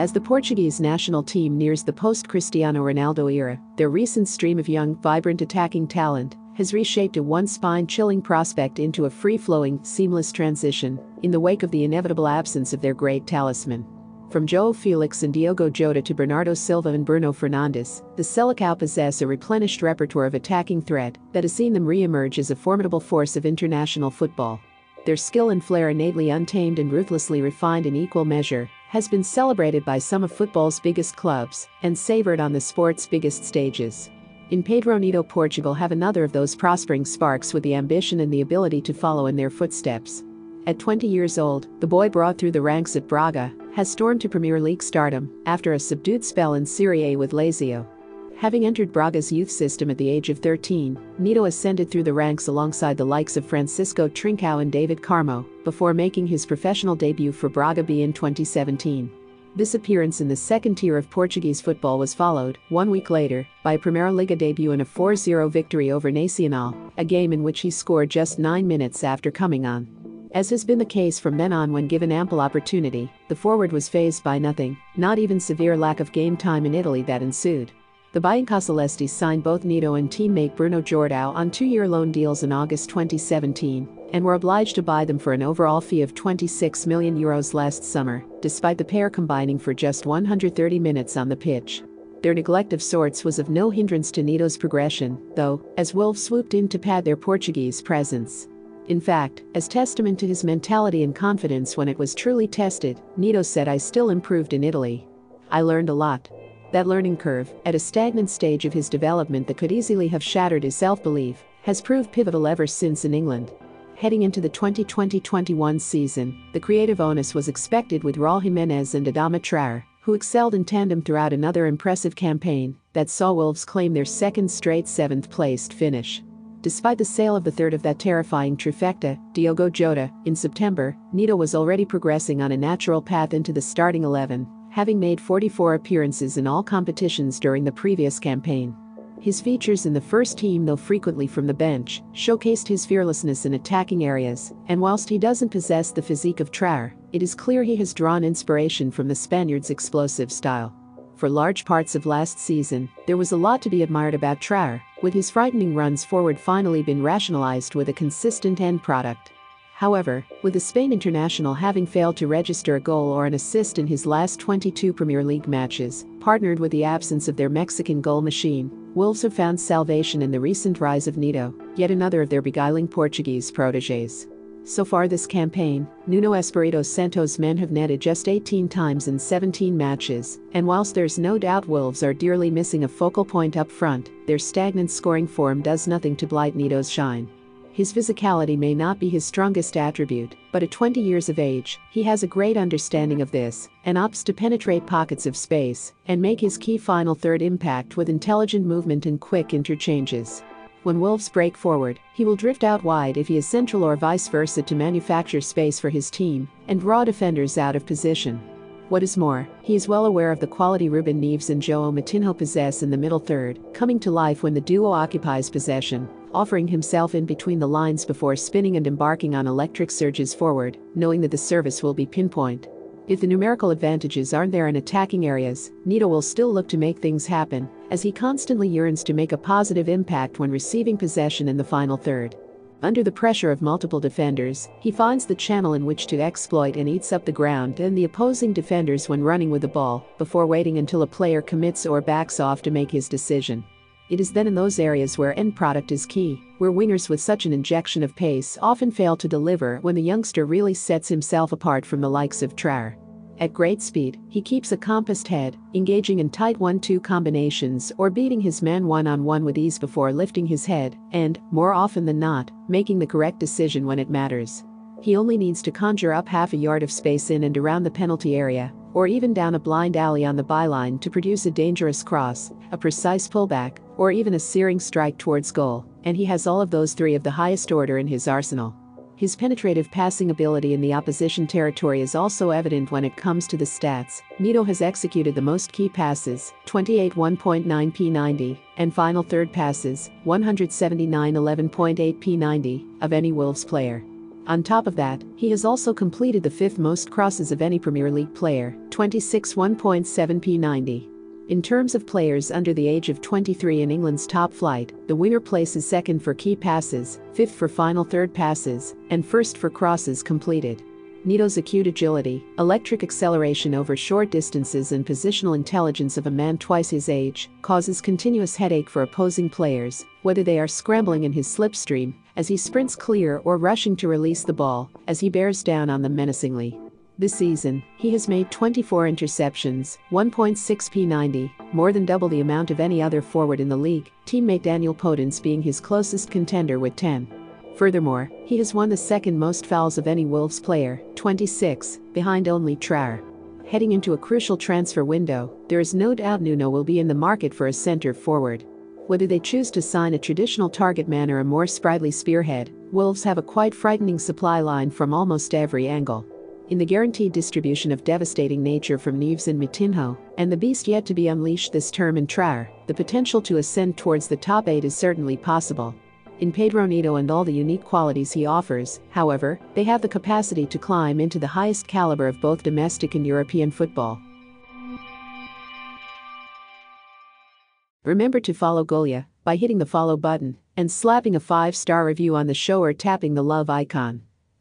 As the Portuguese national team nears the post Cristiano Ronaldo era, their recent stream of young, vibrant attacking talent has reshaped a once spine chilling prospect into a free flowing, seamless transition in the wake of the inevitable absence of their great talisman. From João Felix and Diogo Jota to Bernardo Silva and Bruno Fernandes, the Selecao possess a replenished repertoire of attacking threat that has seen them re-emerge as a formidable force of international football. Their skill and flair innately untamed and ruthlessly refined in equal measure has been celebrated by some of football's biggest clubs and savored on the sport's biggest stages. In Pedro Neto Portugal have another of those prospering sparks with the ambition and the ability to follow in their footsteps. At 20 years old, the boy brought through the ranks at Braga has stormed to Premier League stardom after a subdued spell in Serie A with Lazio. Having entered Braga's youth system at the age of 13, Neto ascended through the ranks alongside the likes of Francisco Trincao and David Carmo before making his professional debut for Braga B in 2017. This appearance in the second tier of Portuguese football was followed, one week later, by a Primeira Liga debut in a 4 0 victory over Nacional, a game in which he scored just nine minutes after coming on. As has been the case from then on when given ample opportunity, the forward was fazed by nothing, not even severe lack of game time in Italy that ensued. The Biancocelesti signed both Neto and teammate Bruno Jordao on two-year loan deals in August 2017 and were obliged to buy them for an overall fee of 26 million euros last summer, despite the pair combining for just 130 minutes on the pitch. Their neglect of sorts was of no hindrance to Neto's progression, though, as Wolves swooped in to pad their Portuguese presence. In fact, as testament to his mentality and confidence when it was truly tested, Neto said I still improved in Italy. I learned a lot. That learning curve, at a stagnant stage of his development that could easily have shattered his self-belief, has proved pivotal ever since in England. Heading into the 2020-21 season, the creative onus was expected with Raul Jimenez and Adama Traore, who excelled in tandem throughout another impressive campaign that saw Wolves claim their second straight seventh-placed finish. Despite the sale of the third of that terrifying trifecta, Diogo Jota, in September, Neto was already progressing on a natural path into the starting 11, having made 44 appearances in all competitions during the previous campaign. His features in the first team, though frequently from the bench, showcased his fearlessness in attacking areas, and whilst he doesn't possess the physique of Traore, it is clear he has drawn inspiration from the Spaniard's explosive style. For large parts of last season, there was a lot to be admired about Traore, with his frightening runs forward finally been rationalized with a consistent end product. However, with the Spain international having failed to register a goal or an assist in his last 22 Premier League matches, partnered with the absence of their Mexican goal machine, Wolves have found salvation in the recent rise of Neto, yet another of their beguiling Portuguese proteges. So far this campaign, Nuno Espirito Santos' men have netted just 18 times in 17 matches, and whilst there's no doubt Wolves are dearly missing a focal point up front, their stagnant scoring form does nothing to blight Neto's shine. His physicality may not be his strongest attribute, but at 20 years of age, he has a great understanding of this and opts to penetrate pockets of space and make his key final third impact with intelligent movement and quick interchanges. When Wolves break forward, he will drift out wide if he is central or vice versa to manufacture space for his team and draw defenders out of position. What is more, he is well aware of the quality Ruben Neves and João Moutinho possess in the middle third, coming to life when the duo occupies possession, offering himself in between the lines before spinning and embarking on electric surges forward, knowing that the service will be pinpoint. If the numerical advantages aren't there in attacking areas, Neto will still look to make things happen, as he constantly yearns to make a positive impact when receiving possession in the final third. Under the pressure of multiple defenders, he finds the channel in which to exploit and eats up the ground and the opposing defenders when running with the ball, before waiting until a player commits or backs off to make his decision. It is then in those areas where end product is key, where wingers with such an injection of pace often fail to deliver when the youngster really sets himself apart from the likes of Traore. At great speed, he keeps a compassed head, engaging in tight 1-2 combinations or beating his man one-on-one with ease before lifting his head and, more often than not, making the correct decision when it matters. He only needs to conjure up half a yard of space in and around the penalty area, or even down a blind alley on the byline to produce a dangerous cross, a precise pullback, or even a searing strike towards goal, and he has all of those three of the highest order in his arsenal. His penetrative passing ability in the opposition territory is also evident when it comes to the stats. Neto has executed the most key passes, 28 1.9 P90, and final third passes, 179 11.8 P90, of any Wolves player. On top of that, he has also completed the fifth most crosses of any Premier League player, 26 1.7 p90. In terms of players under the age of 23 in England's top flight, the winger places second for key passes, fifth for final third passes, and first for crosses completed. Neto's acute agility, electric acceleration over short distances and positional intelligence of a man twice his age causes continuous headache for opposing players, whether they are scrambling in his slipstream, as he sprints clear or rushing to release the ball, as he bears down on them menacingly. This season, he has made 24 interceptions, 1.6 p90, more than double the amount of any other forward in the league, teammate Daniel Podence being his closest contender with 10. Furthermore, he has won the second most fouls of any Wolves player, 26, behind only Traore. Heading into a crucial transfer window, there is no doubt Nuno will be in the market for a centre forward. Whether they choose to sign a traditional target man or a more sprightly spearhead, Wolves have a quite frightening supply line from almost every angle. In the guaranteed distribution of devastating nature from Neves and Moutinho, and the beast yet to be unleashed this term in Traore, the potential to ascend towards the top 8 is certainly possible. In Pedro Neto and all the unique qualities he offers, however, they have the capacity to climb into the highest caliber of both domestic and European football. Remember to follow Golia by hitting the follow button and slapping a 5-star review on the show or tapping the love icon.